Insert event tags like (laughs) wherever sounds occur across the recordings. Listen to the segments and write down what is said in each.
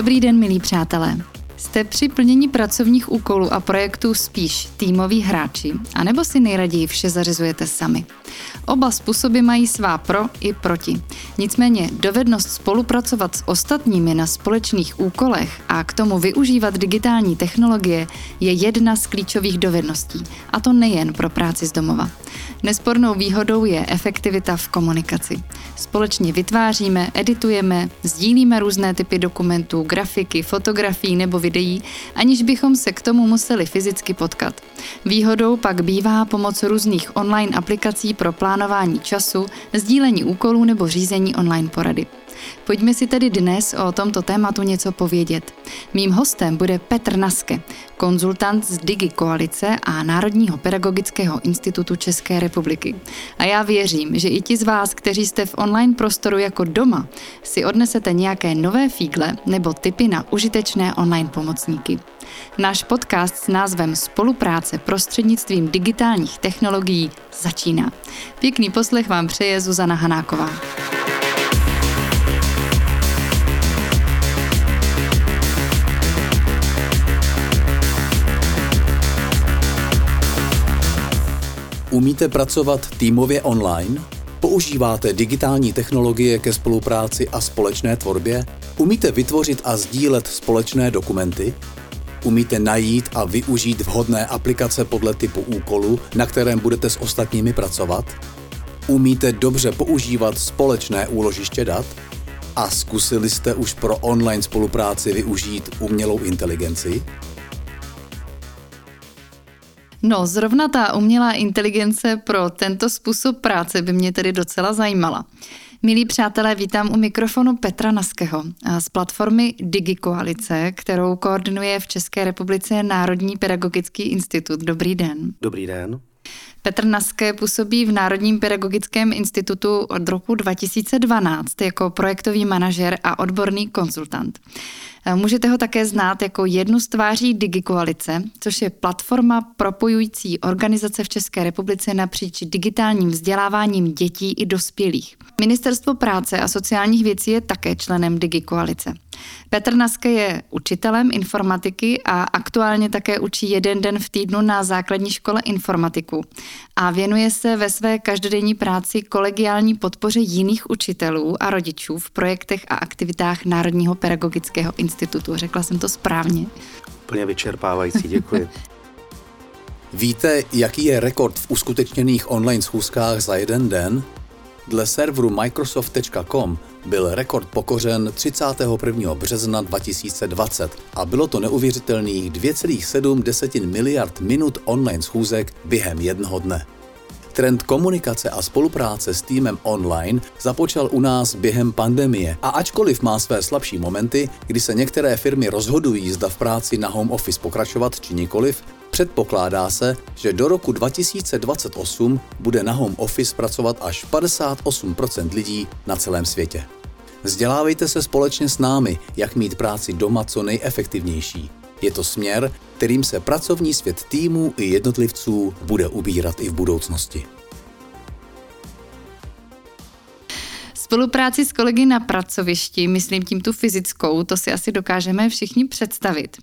Dobrý den, milí přátelé. Jste při plnění pracovních úkolů a projektů spíš týmoví hráči, anebo si nejraději vše zařizujete sami? Oba způsoby mají svá pro i proti. Nicméně dovednost spolupracovat s ostatními na společných úkolech a k tomu využívat digitální technologie je jedna z klíčových dovedností, a to nejen pro práci z domova. Nespornou výhodou je efektivita v komunikaci. Společně vytváříme, editujeme, sdílíme různé typy dokumentů, grafiky, fotografií nebo videí, aniž bychom se k tomu museli fyzicky potkat. Výhodou pak bývá pomoc různých online aplikací pro plánování času, sdílení úkolů nebo řízení online porady. Pojďme si tedy dnes o tomto tématu něco povědět. Mým hostem bude Petr Naske, konzultant z Digi Koalice a Národního pedagogického institutu České republiky. A já věřím, že i ti z vás, kteří jste v online prostoru jako doma, si odnesete nějaké nové fígle nebo typy na užitečné online pomocníky. Náš podcast s názvem Spolupráce prostřednictvím digitálních technologií začíná. Pěkný poslech vám přeje Zuzana Hanáková. Umíte pracovat týmově online? Používáte digitální technologie ke spolupráci a společné tvorbě? Umíte vytvořit a sdílet společné dokumenty? Umíte najít a využít vhodné aplikace podle typu úkolu, na kterém budete s ostatními pracovat? Umíte dobře používat společné úložiště dat? A zkusili jste už pro online spolupráci využít umělou inteligenci? No, zrovna ta umělá inteligence pro tento způsob práce by mě tedy docela zajímala. Milí přátelé, vítám u mikrofonu Petra Naského z platformy DigiKoalice, kterou koordinuje v České republice Národní pedagogický institut. Dobrý den. Dobrý den. Petr Naske působí v Národním pedagogickém institutu od roku 2012 jako projektový manažer a odborný konzultant. Eh, můžete ho také znát jako jednu z tváří DigiKoalice, což je platforma propojující organizace v České republice napříč digitálním vzděláváním dětí i dospělých. Ministerstvo práce a sociálních věcí je také členem DigiKoalice. Petr Naske je učitelem informatiky a aktuálně také učí jeden den v týdnu na základní škole informatiku a věnuje se ve své každodenní práci kolegiální podpoře jiných učitelů a rodičů v projektech a aktivitách Národního pedagogického institutu. Řekla jsem to správně. Plně vyčerpávající, děkuji. (laughs) Víte, jaký je rekord v uskutečněných online schůzkách za jeden den? Dle serveru Microsoft.com byl rekord pokořen 31. března 2020 a bylo to neuvěřitelných 2,7 miliard minut online schůzek během jednoho dne. Trend komunikace a spolupráce s týmem online započal u nás během pandemie a ačkoliv má své slabší momenty, kdy se některé firmy rozhodují, zda v práci na home office pokračovat či nikoliv, Předpokládá se, že do roku 2028 bude na home office pracovat až 58% lidí na celém světě. Vzdělávejte se společně s námi, jak mít práci doma co nejefektivnější. Je to směr, kterým se pracovní svět týmů i jednotlivců bude ubírat i v budoucnosti. Spolupráci s kolegy na pracovišti, myslím tím tu fyzickou, to si asi dokážeme všichni představit.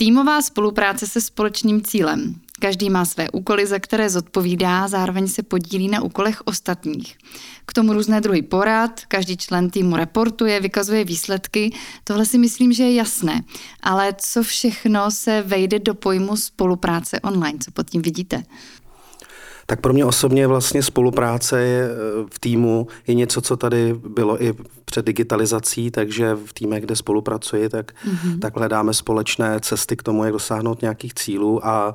Týmová spolupráce se společným cílem. Každý má své úkoly, za které zodpovídá, zároveň se podílí na úkolech ostatních. K tomu různé druhy porad, každý člen týmu reportuje, vykazuje výsledky, tohle si myslím, že je jasné. Ale co všechno se vejde do pojmu spolupráce online, co pod tím vidíte? Tak pro mě osobně vlastně spolupráce eh, v týmu je něco, co tady bylo i před digitalizací, takže v týmech, kde spolupracuji, tak, mm-hmm. tak hledáme společné cesty k tomu, jak dosáhnout nějakých cílů. A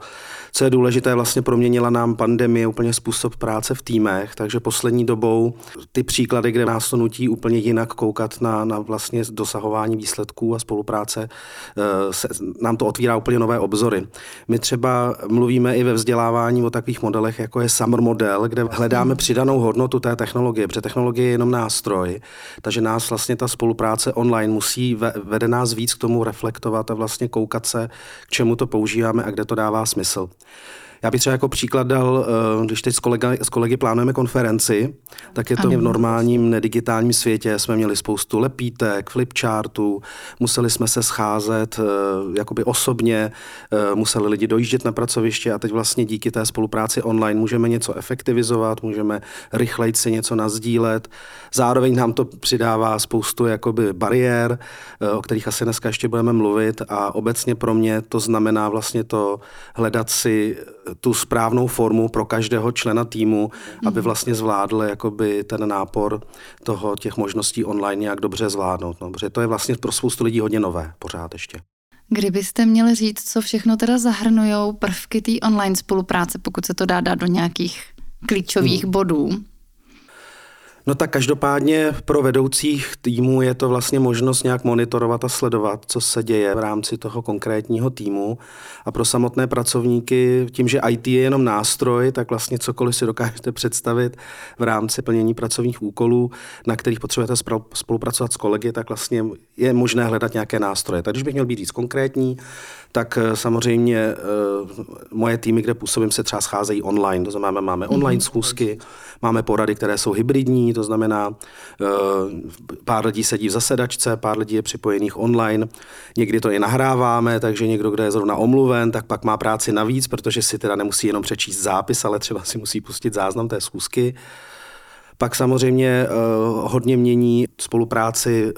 co je důležité, vlastně proměnila nám pandemie úplně způsob práce v týmech, takže poslední dobou ty příklady, kde nás to nutí úplně jinak koukat na, na vlastně dosahování výsledků a spolupráce, eh, se, nám to otvírá úplně nové obzory. My třeba mluvíme i ve vzdělávání o takových modelech, jako je Summer model, kde hledáme přidanou hodnotu té technologie, protože technologie je jenom nástroj, takže nás vlastně ta spolupráce online musí, vede nás víc k tomu reflektovat a vlastně koukat se, k čemu to používáme a kde to dává smysl. Já bych třeba jako příklad dal, eh, když teď s, kolega, s kolegy plánujeme konferenci, tak je to ano. v normálním nedigitálním světě. Jsme měli spoustu lepítek, flipchartů, museli jsme se scházet eh, jakoby osobně, eh, museli lidi dojíždět na pracoviště a teď vlastně díky té spolupráci online můžeme něco efektivizovat, můžeme rychleji si něco nazdílet. Zároveň nám to přidává spoustu jakoby bariér, o kterých asi dneska ještě budeme mluvit a obecně pro mě to znamená vlastně to hledat si tu správnou formu pro každého člena týmu, mm. aby vlastně zvládl jakoby ten nápor toho těch možností online nějak dobře zvládnout. No, protože to je vlastně pro spoustu lidí hodně nové pořád ještě. Kdybyste měli říct, co všechno teda zahrnují prvky té online spolupráce, pokud se to dá dát do nějakých klíčových hmm. bodů, No tak každopádně pro vedoucích týmů je to vlastně možnost nějak monitorovat a sledovat, co se děje v rámci toho konkrétního týmu. A pro samotné pracovníky, tím, že IT je jenom nástroj, tak vlastně cokoliv si dokážete představit v rámci plnění pracovních úkolů, na kterých potřebujete spolupracovat s kolegy, tak vlastně je možné hledat nějaké nástroje. Tak když bych měl být víc konkrétní, tak eh, samozřejmě eh, moje týmy, kde působím, se třeba scházejí online. To znamená, máme online mhm. schůzky, máme porady, které jsou hybridní, to znamená, eh, pár lidí sedí v zasedačce, pár lidí je připojených online. Někdy to i nahráváme, takže někdo, kdo je zrovna omluven, tak pak má práci navíc, protože si teda nemusí jenom přečíst zápis, ale třeba si musí pustit záznam té schůzky. Pak samozřejmě hodně mění spolupráci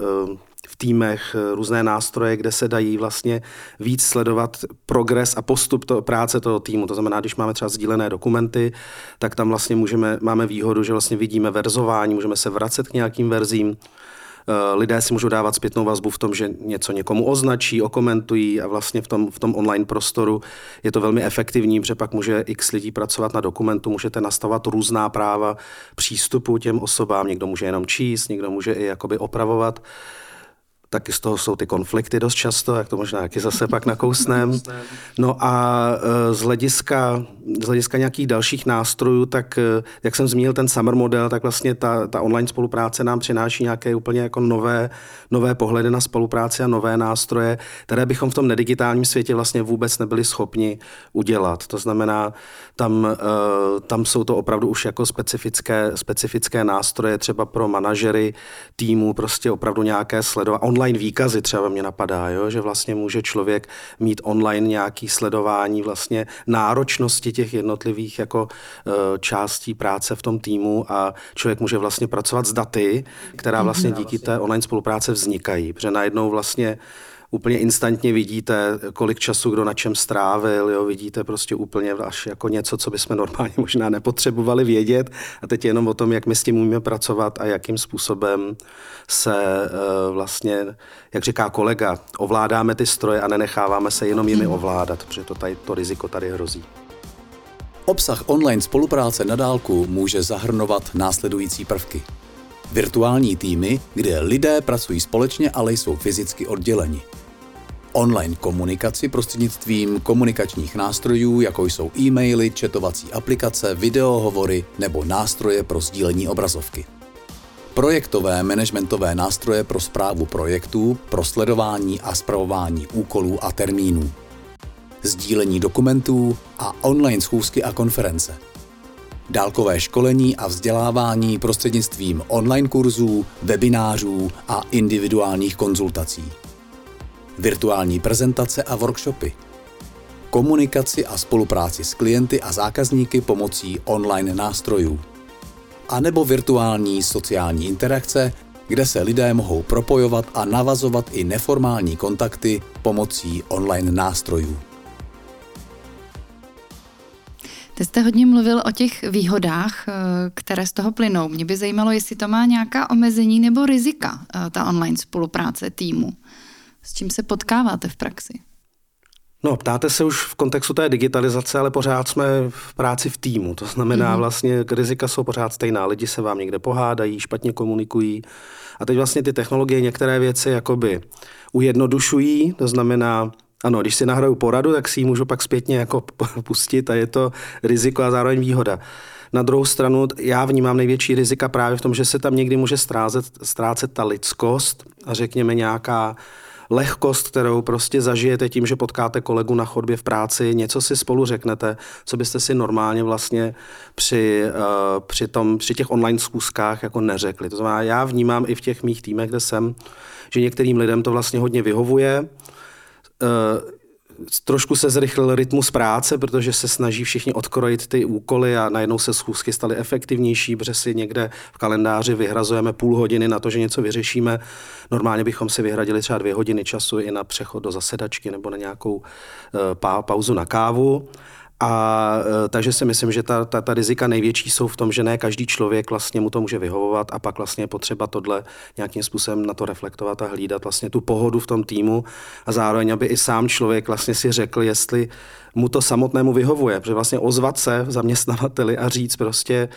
týmech eh, různé nástroje, kde se dají vlastně víc sledovat progres a postup to, práce toho týmu. To znamená, když máme třeba sdílené dokumenty, tak tam vlastně můžeme, máme výhodu, že vlastně vidíme verzování, můžeme se vracet k nějakým verzím. Eh, lidé si můžou dávat zpětnou vazbu v tom, že něco někomu označí, okomentují a vlastně v tom, v tom online prostoru je to velmi efektivní, protože pak může x lidí pracovat na dokumentu, můžete nastavovat různá práva přístupu těm osobám, někdo může jenom číst, někdo může i jakoby opravovat taky z toho jsou ty konflikty dost často, jak to možná taky zase pak nakousnem. No a e, z hlediska, z hlediska nějakých dalších nástrojů, tak e, jak jsem zmínil ten summer model, tak vlastně ta, ta online spolupráce nám přináší nějaké úplně jako nové, nové pohledy na spolupráci a nové nástroje, které bychom v tom nedigitálním světě vlastně vůbec nebyli schopni udělat. To znamená, tam, e, tam jsou to opravdu už jako specifické, specifické nástroje třeba pro manažery týmu, prostě opravdu nějaké sledovat online výkazy třeba mě napadá, jo? že vlastně může člověk mít online nějaký sledování vlastně náročnosti těch jednotlivých jako uh, částí práce v tom týmu a člověk může vlastně pracovat s daty, která vlastně mhm. díky té online spolupráce vznikají, protože najednou vlastně úplně instantně vidíte, kolik času kdo na čem strávil, jo, vidíte prostě úplně až jako něco, co bychom normálně možná nepotřebovali vědět a teď je jenom o tom, jak my s tím umíme pracovat a jakým způsobem se uh, vlastně, jak říká kolega, ovládáme ty stroje a nenecháváme se jenom jimi ovládat, protože to, tady, to riziko tady hrozí. Obsah online spolupráce na dálku může zahrnovat následující prvky. Virtuální týmy, kde lidé pracují společně, ale jsou fyzicky odděleni online komunikaci prostřednictvím komunikačních nástrojů, jako jsou e-maily, četovací aplikace, videohovory nebo nástroje pro sdílení obrazovky. Projektové managementové nástroje pro zprávu projektů, pro sledování a zpravování úkolů a termínů. Sdílení dokumentů a online schůzky a konference. Dálkové školení a vzdělávání prostřednictvím online kurzů, webinářů a individuálních konzultací virtuální prezentace a workshopy, komunikaci a spolupráci s klienty a zákazníky pomocí online nástrojů, a nebo virtuální sociální interakce, kde se lidé mohou propojovat a navazovat i neformální kontakty pomocí online nástrojů. Ty jste hodně mluvil o těch výhodách, eh, které z toho plynou. Mě by zajímalo, jestli to má nějaká omezení nebo rizika, eh, ta online spolupráce týmu. S čím se potkáváte v praxi? No, ptáte se už v kontextu té digitalizace, ale pořád jsme v práci v týmu. To znamená, mm-hmm. vlastně rizika jsou pořád stejná. Lidi se vám někde pohádají, špatně komunikují. A teď vlastně ty technologie některé věci jakoby ujednodušují. To znamená, ano, když si nahraju poradu, tak si ji můžu pak zpětně jako pustit a je to riziko a zároveň výhoda. Na druhou stranu já vnímám největší rizika právě v tom, že se tam někdy může ztrácet, ztrácet ta lidskost a řekněme nějaká lehkost, kterou prostě zažijete tím, že potkáte kolegu na chodbě v práci, něco si spolu řeknete, co byste si normálně vlastně při, uh, při, tom, při těch online schůzkách jako neřekli. To znamená, já vnímám i v těch mých týmech, kde jsem, že některým lidem to vlastně hodně vyhovuje. Uh, trošku se zrychlil rytmus práce, protože se snaží všichni odkrojit ty úkoly a najednou se schůzky staly efektivnější, protože si někde v kalendáři vyhrazujeme půl hodiny na to, že něco vyřešíme. Normálně bychom si vyhradili třeba dvě hodiny času i na přechod do zasedačky nebo na nějakou uh, pauzu na kávu. A e, takže si myslím, že ta, ta, ta rizika největší jsou v tom, že ne každý člověk vlastně mu to může vyhovovat a pak vlastně je potřeba tohle nějakým způsobem na to reflektovat a hlídat vlastně tu pohodu v tom týmu a zároveň, aby i sám člověk vlastně si řekl, jestli mu to samotnému vyhovuje, protože vlastně ozvat se zaměstnavateli a říct prostě,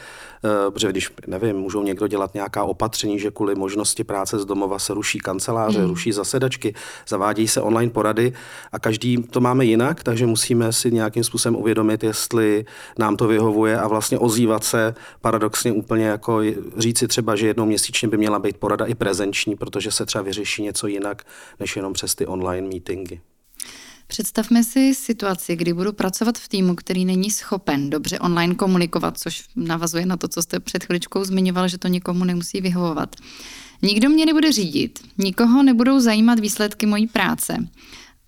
uh, protože když, nevím, můžou někdo dělat nějaká opatření, že kvůli možnosti práce z domova se ruší kanceláře, mm. ruší zasedačky, zavádějí se online porady a každý to máme jinak, takže musíme si nějakým způsobem uvědomit, jestli nám to vyhovuje a vlastně ozývat se paradoxně úplně jako říci třeba, že jednou měsíčně by měla být porada i prezenční, protože se třeba vyřeší něco jinak, než jenom přes ty online meetingy. Představme si situaci, kdy budu pracovat v týmu, který není schopen dobře online komunikovat, což navazuje na to, co jste před chviličkou zmiňoval, že to nikomu nemusí vyhovovat. Nikdo mě nebude řídit, nikoho nebudou zajímat výsledky mojí práce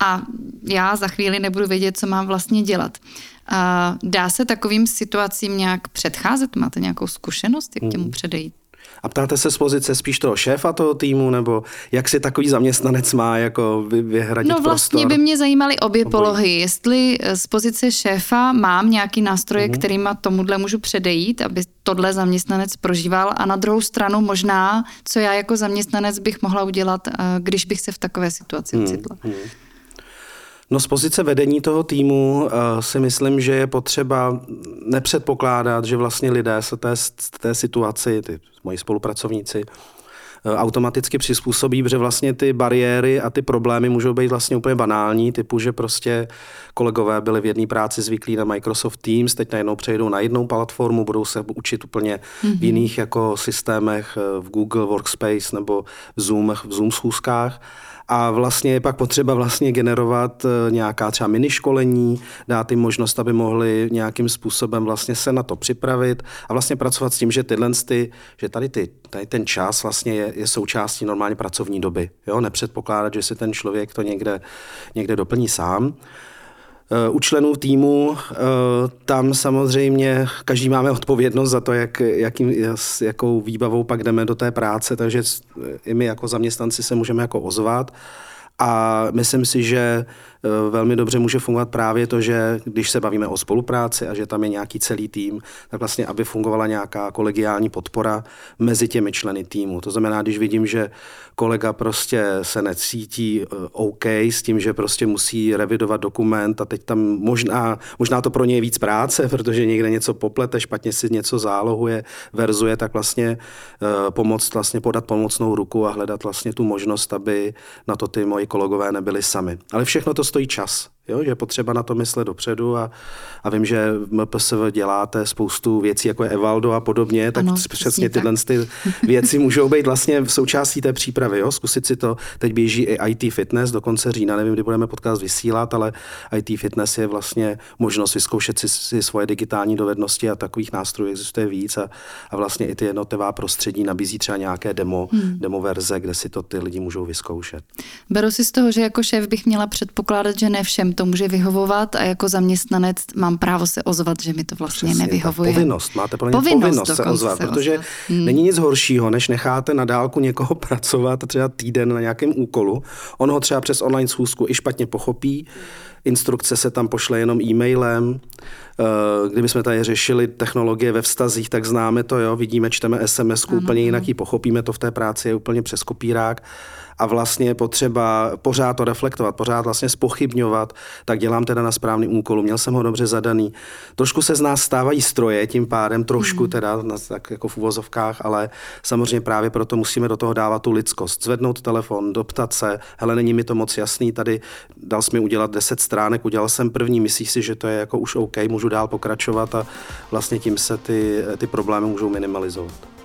a já za chvíli nebudu vědět, co mám vlastně dělat. Dá se takovým situacím nějak předcházet? Máte nějakou zkušenost, jak těmu předejít? A ptáte se z pozice spíš toho šéfa toho týmu, nebo jak si takový zaměstnanec má jako vyhradit No vlastně prostor? by mě zajímaly obě Obojí. polohy. Jestli eh, z pozice šéfa mám nějaký nástroje, uh-huh. kterýma tomuhle můžu předejít, aby tohle zaměstnanec prožíval a na druhou stranu možná, co já jako zaměstnanec bych mohla udělat, eh, když bych se v takové situaci hmm, ocitla. Uh-huh. No z pozice vedení toho týmu uh, si myslím, že je potřeba nepředpokládat, že vlastně lidé se té, té situaci, ty moji spolupracovníci, uh, automaticky přizpůsobí, protože vlastně ty bariéry a ty problémy můžou být vlastně úplně banální, typu, že prostě kolegové byli v jedné práci zvyklí na Microsoft Teams, teď najednou přejdou na jednou platformu, budou se učit úplně mm-hmm. v mhm. jiných jako systémech, eh, v Google Workspace nebo v Zoom, v Zoom schůzkách a vlastně je pak potřeba vlastně generovat eh, nějaká třeba miniškolení, dát jim možnost, aby mohli nějakým způsobem vlastně se na to připravit a vlastně pracovat s tím, že tyhle ty, že tady, ty, tady ten čas vlastně je, je součástí normálně pracovní doby. Jo? Nepředpokládat, že si ten člověk to někde, někde doplní sám. U členů týmu eh, tam samozřejmě každý máme odpovědnost za to, jak, jakým, s jakou výbavou pak jdeme do té práce, takže i my jako zaměstnanci se můžeme jako ozvat. A myslím si, že Eh, velmi dobře může fungovat právě to, že když se bavíme o spolupráci a že tam je nějaký celý tým, tak vlastně, aby fungovala nějaká kolegiální podpora mezi těmi členy týmu. To znamená, když vidím, že kolega prostě se necítí eh, OK s tím, že prostě musí revidovat dokument a teď tam možná, možná to pro něj je víc práce, (laughs) protože někde něco poplete, špatně si něco zálohuje, verzuje, tak vlastně uh, pomoct, vlastně podat pomocnou ruku a hledat vlastně tu možnost, aby na to ty moji kolegové nebyli sami. Ale všechno to stojí čas. Jo, že je potřeba na to myslet dopředu a, a vím, že v MPSV děláte spoustu věcí, jako je Evaldo a podobně, tak ano, přesně tyhle tak. ty věci můžou být vlastně v součástí té přípravy. Jo? Zkusit si to, teď běží i IT fitness, do konce října, nevím, kdy budeme podcast vysílat, ale IT fitness je vlastně možnost vyzkoušet si, si svoje digitální dovednosti a takových nástrojů existuje víc a, a vlastně i ty jednotlivá prostředí nabízí třeba nějaké demo, hmm. demo verze, kde si to ty lidi můžou vyzkoušet. Beru si z toho, že jako šéf bych měla předpokládat, že ne všem to může vyhovovat a jako zaměstnanec mám právo se ozvat, že mi to vlastně Přesně, nevyhovuje. Povinnost, máte povinnost, povinnost se ozvat, se protože ozvat. Hmm. není nic horšího, než necháte na dálku někoho (laughs) pracovat třeba týden na nějakém úkolu. On ho třeba přes online schůzku i špatně pochopí, instrukce se tam pošle jenom e-mailem. Eh, kdyby jsme tady řešili technologie ve vztazích, tak známe to, jo, vidíme, čteme SMS, úplně jinak ji pochopíme, to v té práci je úplně přes kopírák a vlastně je potřeba pořád to reflektovat, pořád vlastně spochybňovat, tak dělám teda na správný úkolu, měl jsem ho dobře zadaný. Trošku se z nás stávají stroje, tím pádem trošku mm. teda, tak jako v uvozovkách, ale samozřejmě právě proto musíme do toho dávat tu lidskost. Zvednout telefon, doptat se, hele, není mi to moc jasný, tady dal jsi mi udělat 10 stránek, udělal jsem první, myslíš si, že to je jako už OK, můžu dál pokračovat a vlastně tím se ty, ty problémy můžou minimalizovat.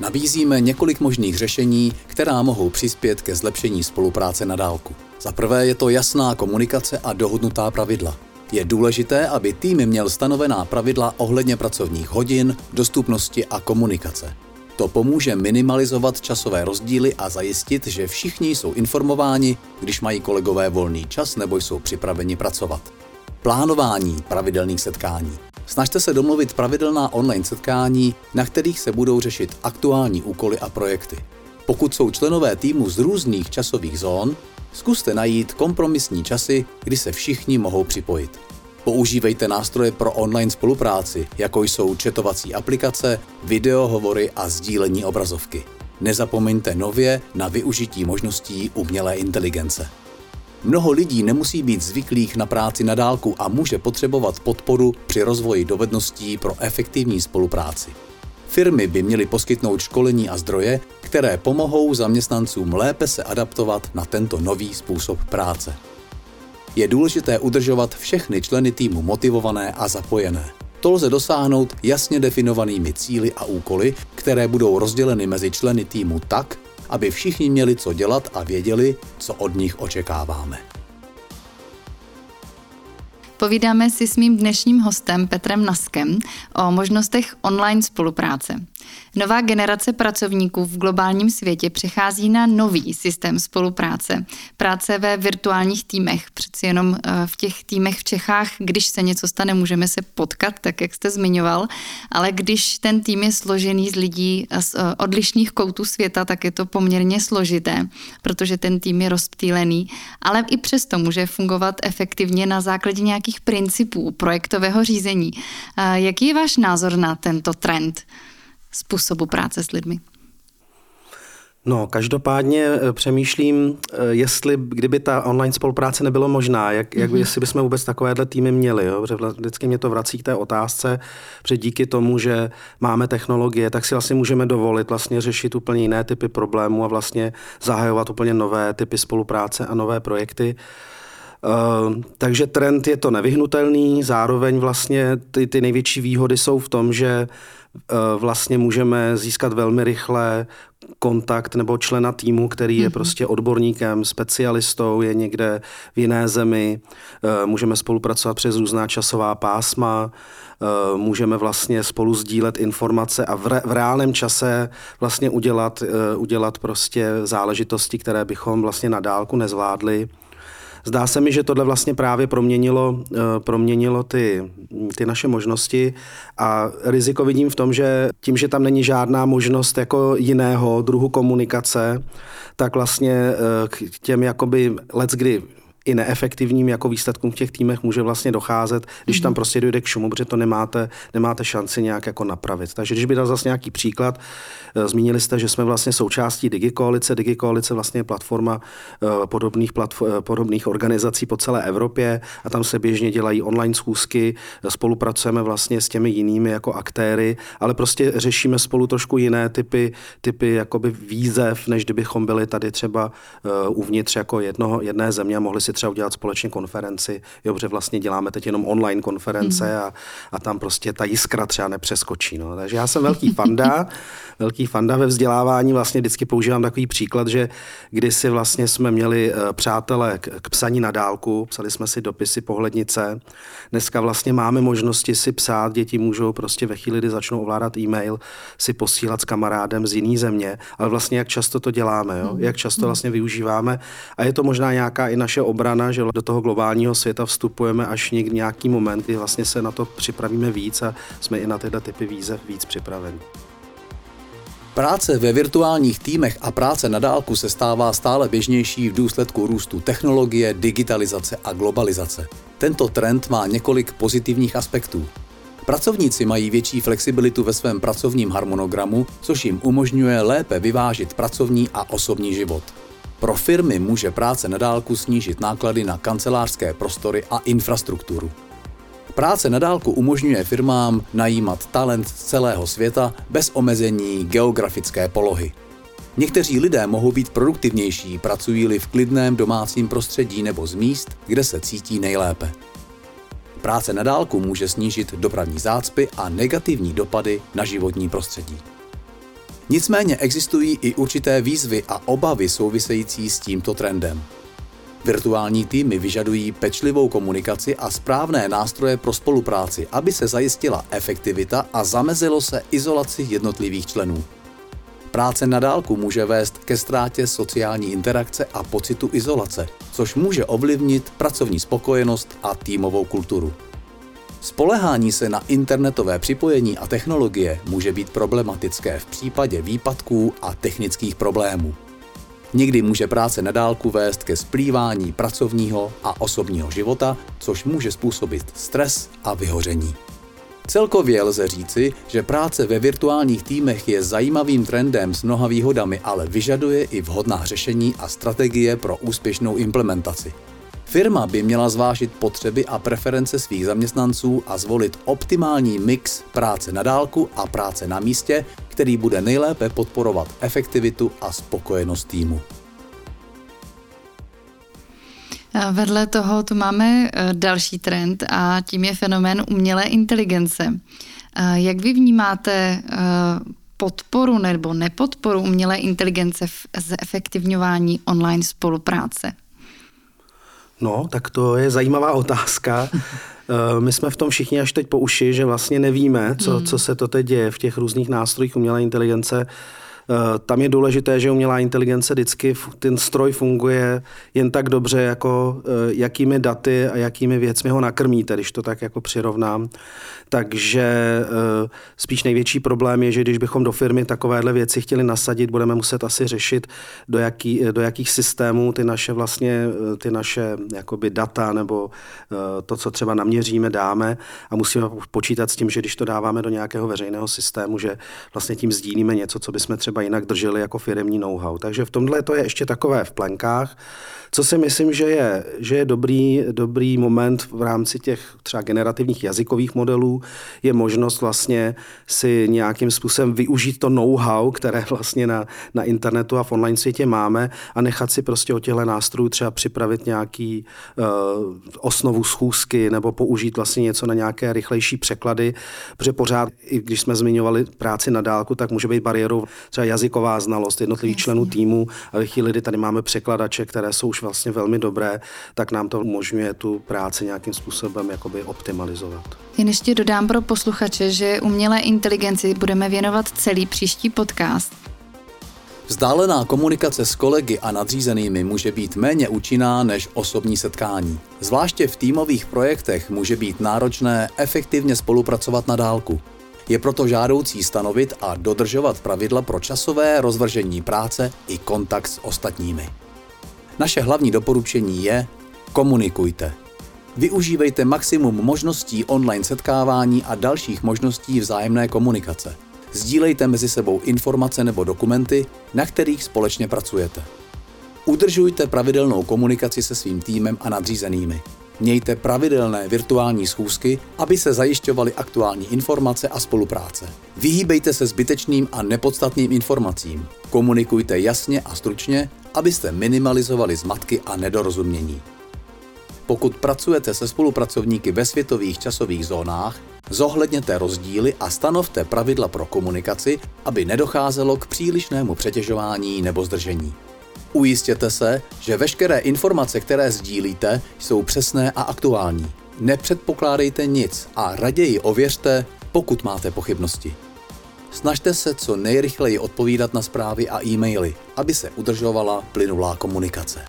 Nabízíme několik možných řešení, která mohou přispět ke zlepšení spolupráce na dálku. Za prvé je to jasná komunikace a dohodnutá pravidla. Je důležité, aby tým měl stanovená pravidla ohledně pracovních hodin, dostupnosti a komunikace. To pomůže minimalizovat časové rozdíly a zajistit, že všichni jsou informováni, když mají kolegové volný čas nebo jsou připraveni pracovat. Plánování pravidelných setkání. Snažte se domluvit pravidelná online setkání, na kterých se budou řešit aktuální úkoly a projekty. Pokud jsou členové týmu z různých časových zón, zkuste najít kompromisní časy, kdy se všichni mohou připojit. Používejte nástroje pro online spolupráci, jako jsou četovací aplikace, videohovory a sdílení obrazovky. Nezapomeňte nově na využití možností umělé inteligence. Mnoho lidí nemusí být zvyklých na práci na dálku a může potřebovat podporu při rozvoji dovedností pro efektivní spolupráci. Firmy by měly poskytnout školení a zdroje, které pomohou zaměstnancům lépe se adaptovat na tento nový způsob práce. Je důležité udržovat všechny členy týmu motivované a zapojené. To lze dosáhnout jasně definovanými cíly a úkoly, které budou rozděleny mezi členy týmu tak, aby všichni měli co dělat a věděli, co od nich očekáváme. Povídáme si s mým dnešním hostem Petrem Naskem o možnostech online spolupráce. Nová generace pracovníků v globálním světě přechází na nový systém spolupráce. Práce ve virtuálních týmech. Přeci jenom eh, v těch týmech v Čechách, když se něco stane, můžeme se potkat, tak jak jste zmiňoval, ale když ten tým je složený z lidí z eh, odlišných koutů světa, tak je to poměrně složité, protože ten tým je rozptýlený, ale i přesto může fungovat efektivně na základě nějakých principů projektového řízení. Eh, jaký je váš názor na tento trend? Způsobu práce s lidmi? No, každopádně eh, přemýšlím, eh, jestli, kdyby ta online spolupráce nebylo možná, jak, jak mm-hmm. jestli bychom vůbec takovéhle týmy měli. Jo? Protože vždycky mě to vrací k té otázce, že díky tomu, že máme technologie, tak si vlastně můžeme dovolit vlastně řešit úplně jiné typy problémů a vlastně zahajovat úplně nové typy spolupráce a nové projekty. Uh, takže trend je to nevyhnutelný, zároveň vlastně ty, ty největší výhody jsou v tom, že vlastně můžeme získat velmi rychle kontakt nebo člena týmu, který je mm-hmm. prostě odborníkem, specialistou, je někde v jiné zemi. Eh, můžeme spolupracovat přes různá časová pásma, eh, můžeme vlastně spolu sdílet informace a v, re, v reálném čase vlastně udělat, udělat prostě záležitosti, které bychom vlastně na dálku nezvládli. Zdá se mi, že tohle vlastně právě proměnilo, eh, proměnilo ty, ty naše možnosti a riziko vidím v tom, že tím, že tam není žádná možnost jako jiného druhu komunikace, tak vlastně eh, k těm jakoby let's kdy i neefektivním jako výsledkům v těch týmech může vlastně docházet, když tam mhm. prostě dojde k šumu, protože to nemáte, nemáte šanci nějak jako napravit. Takže když by dal zase nějaký příklad, eh, zmínili jste, že jsme vlastně součástí DigiKoalice. DigiKoalice vlastně je platforma eh, podobných, platform, eh, podobných organizací po celé Evropě a tam se běžně dělají online schůzky, spolupracujeme vlastně s těmi jinými jako aktéry, ale prostě řešíme spolu trošku jiné typy, typy jakoby výzev, než kdybychom byli tady třeba uvnitř jako jednoho, jedné země a mohli si třeba udělat společně konferenci, jo, protože vlastně děláme teď jenom online konference mm. a, a tam prostě ta jiskra třeba nepřeskočí. No. Takže já jsem velký fanda, (laughs) velký fanda ve vzdělávání, vlastně vždycky používám takový příklad, že kdysi vlastně jsme měli uh, přátele k, k psaní na dálku, psali jsme si dopisy pohlednice, dneska vlastně máme možnosti si psát, děti můžou prostě ve chvíli, kdy začnou ovládat e-mail, si posílat s kamarádem z jiné země, ale vlastně jak často to děláme, jo? jak často mhm. vlastně využíváme a je to možná nějaká i naše obrana obrana, že do toho globálního světa vstupujeme až někdy nějaký moment, kdy vlastně se na to připravíme víc a jsme i na tyhle typy výzev víc připraveni. Práce ve virtuálních týmech a práce na dálku se stává stále běžnější v důsledku růstu technologie, digitalizace a globalizace. Tento trend má několik pozitivních aspektů. Pracovníci mají větší flexibilitu ve svém pracovním harmonogramu, což jim umožňuje lépe vyvážit pracovní a osobní život. Pro firmy může práce na dálku snížit náklady na kancelářské prostory a infrastrukturu. Práce na dálku umožňuje firmám najímat talent z celého světa bez omezení geografické polohy. Někteří lidé mohou být produktivnější, pracují-li v klidném domácím prostředí nebo z míst, kde se cítí nejlépe. Práce na dálku může snížit dopravní zácpy a negativní dopady na životní prostředí. Nicméně existují i určité výzvy a obavy související s tímto trendem. Virtuální týmy vyžadují pečlivou komunikaci a správné nástroje pro spolupráci, aby se zajistila efektivita a zamezilo se izolaci jednotlivých členů. Práce na dálku může vést ke ztrátě sociální interakce a pocitu izolace, což může ovlivnit pracovní spokojenost a týmovou kulturu. Spolehání se na internetové připojení a technologie může být problematické v případě výpadků a technických problémů. Někdy může práce na dálku vést ke splývání pracovního a osobního života, což může způsobit stres a vyhoření. Celkově lze říci, že práce ve virtuálních týmech je zajímavým trendem s mnoha výhodami, ale vyžaduje i vhodná řešení a strategie pro úspěšnou implementaci. Firma by měla zvážit potřeby a preference svých zaměstnanců a zvolit optimální mix práce na dálku a práce na místě, který bude nejlépe podporovat efektivitu a spokojenost týmu. Vedle toho tu máme e, další trend a tím je fenomén umělé inteligence. E, jak vy vnímáte e, podporu nebo nepodporu umělé inteligence v zefektivňování online spolupráce? No, tak to je zajímavá otázka. (laughs) My jsme v tom všichni až teď po uši, že vlastně nevíme, co, hmm. co se to teď děje v těch různých nástrojích umělé inteligence. Eh, tam je důležité, že umělá inteligence vždycky, ten stroj funguje jen tak dobře, jako eh, jakými daty a jakými věcmi ho nakrmíte, když to tak jako přirovnám. Takže eh, spíš největší problém je, že když bychom do firmy takovéhle věci chtěli nasadit, budeme muset asi řešit, do, jaký, do jakých systémů ty naše vlastně, ty naše jakoby data nebo to, co třeba naměříme, dáme a musíme počítat s tím, že když to dáváme do nějakého veřejného systému, že vlastně tím sdílíme něco, co bychom třeba třeba jinak drželi jako firemní know-how. Takže v tomhle to je ještě takové v plenkách. Co si myslím, že je, že je dobrý, dobrý moment v rámci těch třeba generativních jazykových modelů, je možnost vlastně si nějakým způsobem využít to know-how, které vlastně na, na internetu a v online světě máme a nechat si prostě o těchto nástrojů třeba připravit nějaký uh, osnovu schůzky nebo použít vlastně něco na nějaké rychlejší překlady, protože pořád, i když jsme zmiňovali práci na dálku, tak může být bariérou třeba jazyková znalost jednotlivých Jasně. členů týmu a ve chvíli, kdy tady máme překladače, které jsou už vlastně velmi dobré, tak nám to umožňuje tu práci nějakým způsobem jakoby optimalizovat. Jen ještě dodám pro posluchače, že umělé inteligenci budeme věnovat celý příští podcast. Vzdálená komunikace s kolegy a nadřízenými může být méně účinná než osobní setkání. Zvláště v týmových projektech může být náročné efektivně spolupracovat na dálku. Je proto žádoucí stanovit a dodržovat pravidla pro časové rozvržení práce i kontakt s ostatními. Naše hlavní doporučení je komunikujte. Využívejte maximum možností online setkávání a dalších možností vzájemné komunikace. Sdílejte mezi sebou informace nebo dokumenty, na kterých společně pracujete. Udržujte pravidelnou komunikaci se svým týmem a nadřízenými. Mějte pravidelné virtuální schůzky, aby se zajišťovaly aktuální informace a spolupráce. Vyhýbejte se zbytečným a nepodstatným informacím. Komunikujte jasně a stručně, abyste minimalizovali zmatky a nedorozumění. Pokud pracujete se spolupracovníky ve světových časových zónách, zohledněte rozdíly a stanovte pravidla pro komunikaci, aby nedocházelo k přílišnému přetěžování nebo zdržení. Ujistěte se, že veškeré informace, které sdílíte, jsou přesné a aktuální. Nepředpokládejte nic a raději ověřte, pokud máte pochybnosti. Snažte se co nejrychleji odpovídat na zprávy a e-maily, aby se udržovala plynulá komunikace.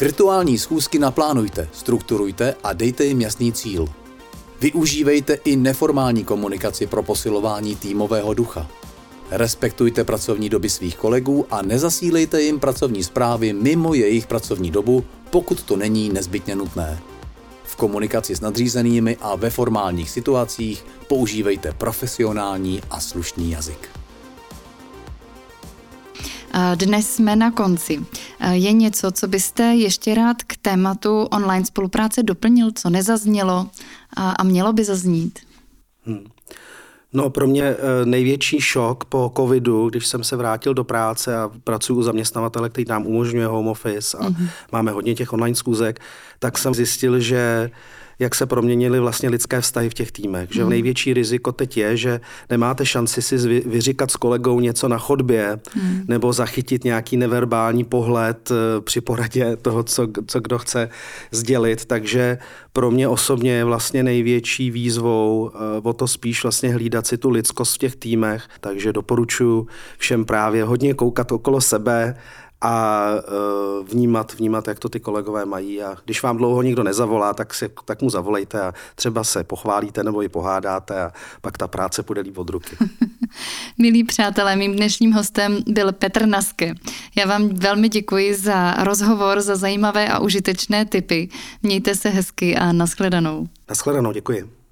Virtuální schůzky naplánujte, strukturujte a dejte jim jasný cíl. Využívejte i neformální komunikaci pro posilování týmového ducha. Respektujte pracovní doby svých kolegů a nezasílejte jim pracovní zprávy mimo jejich pracovní dobu, pokud to není nezbytně nutné. V komunikaci s nadřízenými a ve formálních situacích používejte profesionální a slušný jazyk. Dnes jsme na konci. Je něco, co byste ještě rád k tématu online spolupráce doplnil, co nezaznělo a mělo by zaznít? Hmm. No pro mě eh, největší šok po covidu, když jsem se vrátil do práce a pracuji u zaměstnavatele, který nám umožňuje home office a mm-hmm. máme hodně těch online zkůzek, tak jsem zjistil, že jak se proměnily vlastně lidské vztahy v těch týmech. Že v mhm. největší riziko teď je, že nemáte šanci si vyříkat s kolegou něco na chodbě hmm. nebo zachytit nějaký neverbální pohled eh, při poradě toho, co, co kdo chce sdělit. Takže pro mě osobně je vlastně největší výzvou eh, o to spíš vlastně hlídat si tu lidskost v těch týmech. Takže doporučuji všem právě hodně koukat okolo sebe, a uh, vnímat, vnímat, jak to ty kolegové mají. A když vám dlouho nikdo nezavolá, tak, si, tak mu zavolejte a třeba se pochválíte nebo i pohádáte a pak ta práce půjde líp od ruky. (laughs) Milí přátelé, mým dnešním hostem byl Petr Naske. Já vám velmi děkuji za rozhovor, za zajímavé a užitečné tipy. Mějte se hezky a nashledanou. Nashledanou, děkuji.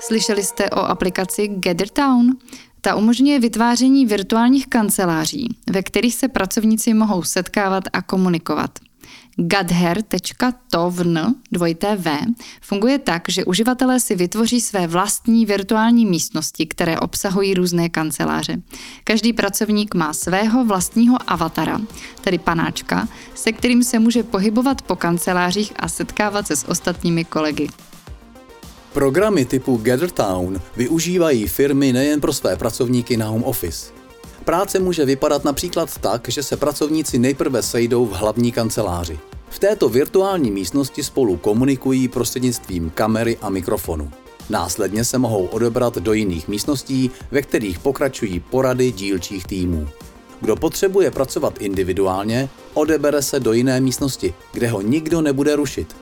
Slyšeli jste o aplikaci Gathertown? Ta umožňuje vytváření virtuálních kanceláří, ve kterých se pracovníci mohou setkávat a komunikovat. Gadher.tovn v funguje tak, že uživatelé si vytvoří své vlastní virtuální místnosti, které obsahují různé kanceláře. Každý pracovník má svého vlastního avatara, tedy panáčka, se kterým se může pohybovat po kancelářích a setkávat se s ostatními kolegy. Programy typu GatherTown využívají firmy nejen pro své pracovníky na home office. Práce může vypadat například tak, že se pracovníci nejprve sejdou v hlavní kanceláři. V této virtuální místnosti spolu komunikují prostřednictvím kamery a mikrofonu. Následně se mohou odebrat do jiných místností, ve kterých pokračují porady dílčích týmů. Kdo potřebuje pracovat individuálně, odebere se do jiné místnosti, kde ho nikdo nebude rušit.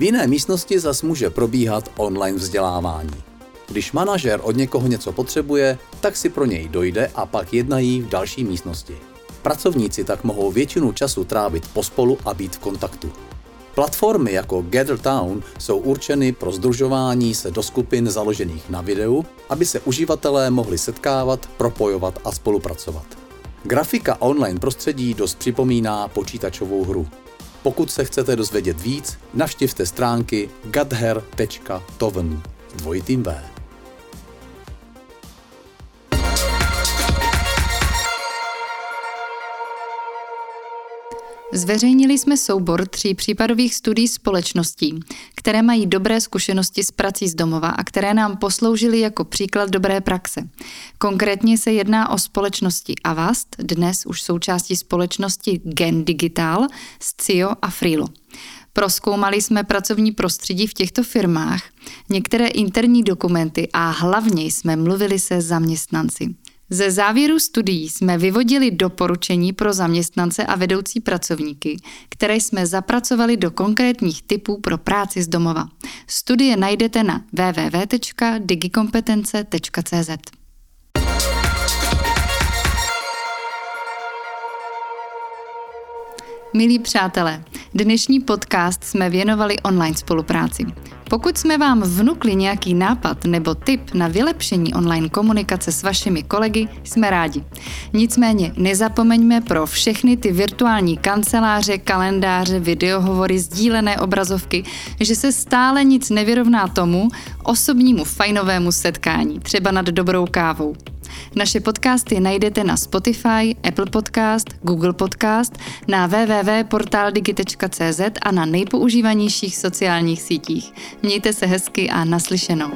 V jiné místnosti zas může probíhat online vzdělávání. Když manažer od někoho něco potřebuje, tak si pro něj dojde a pak jednají v další místnosti. Pracovníci tak mohou většinu času trávit pospolu a být v kontaktu. Platformy jako Gather Town jsou určeny pro združování se do skupin založených na videu, aby se uživatelé mohli setkávat, propojovat a spolupracovat. Grafika online prostředí dost připomíná počítačovou hru. Pokud se chcete dozvědět víc, navštivte stránky gadher.toven dvojitým V. Zveřejnili jsme soubor tří případových studií společností, které mají dobré zkušenosti s prací z domova a které nám posloužily jako příklad dobré praxe. Konkrétně se jedná o společnosti Avast, dnes už součástí společnosti Gen Digital, Scio a Freelo. Proskoumali jsme pracovní prostředí v těchto firmách, některé interní dokumenty a hlavně jsme mluvili se zaměstnanci. Ze závěru studií jsme vyvodili doporučení pro zaměstnance a vedoucí pracovníky, které jsme zapracovali do konkrétních typů pro práci z domova. Studie najdete na www.digikompetence.cz. Milí přátelé, dnešní podcast jsme věnovali online spolupráci. Pokud jsme vám vnukli nějaký nápad nebo tip na vylepšení online komunikace s vašimi kolegy, jsme rádi. Nicméně nezapomeňme pro všechny ty virtuální kanceláře, kalendáře, videohovory, sdílené obrazovky, že se stále nic nevyrovná tomu osobnímu fajnovému setkání, třeba nad dobrou kávou. Naše podcasty najdete na Spotify, Apple Podcast, Google Podcast, na www.portaldigi.cz a na nejpoužívanějších sociálních sítích. Mějte se hezky a naslyšenou.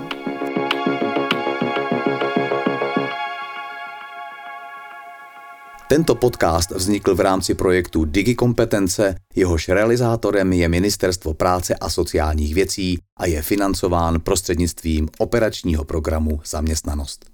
Tento podcast vznikl v rámci projektu Digikompetence, jehož realizátorem je Ministerstvo práce a sociálních věcí a je financován prostřednictvím operačního programu Zaměstnanost.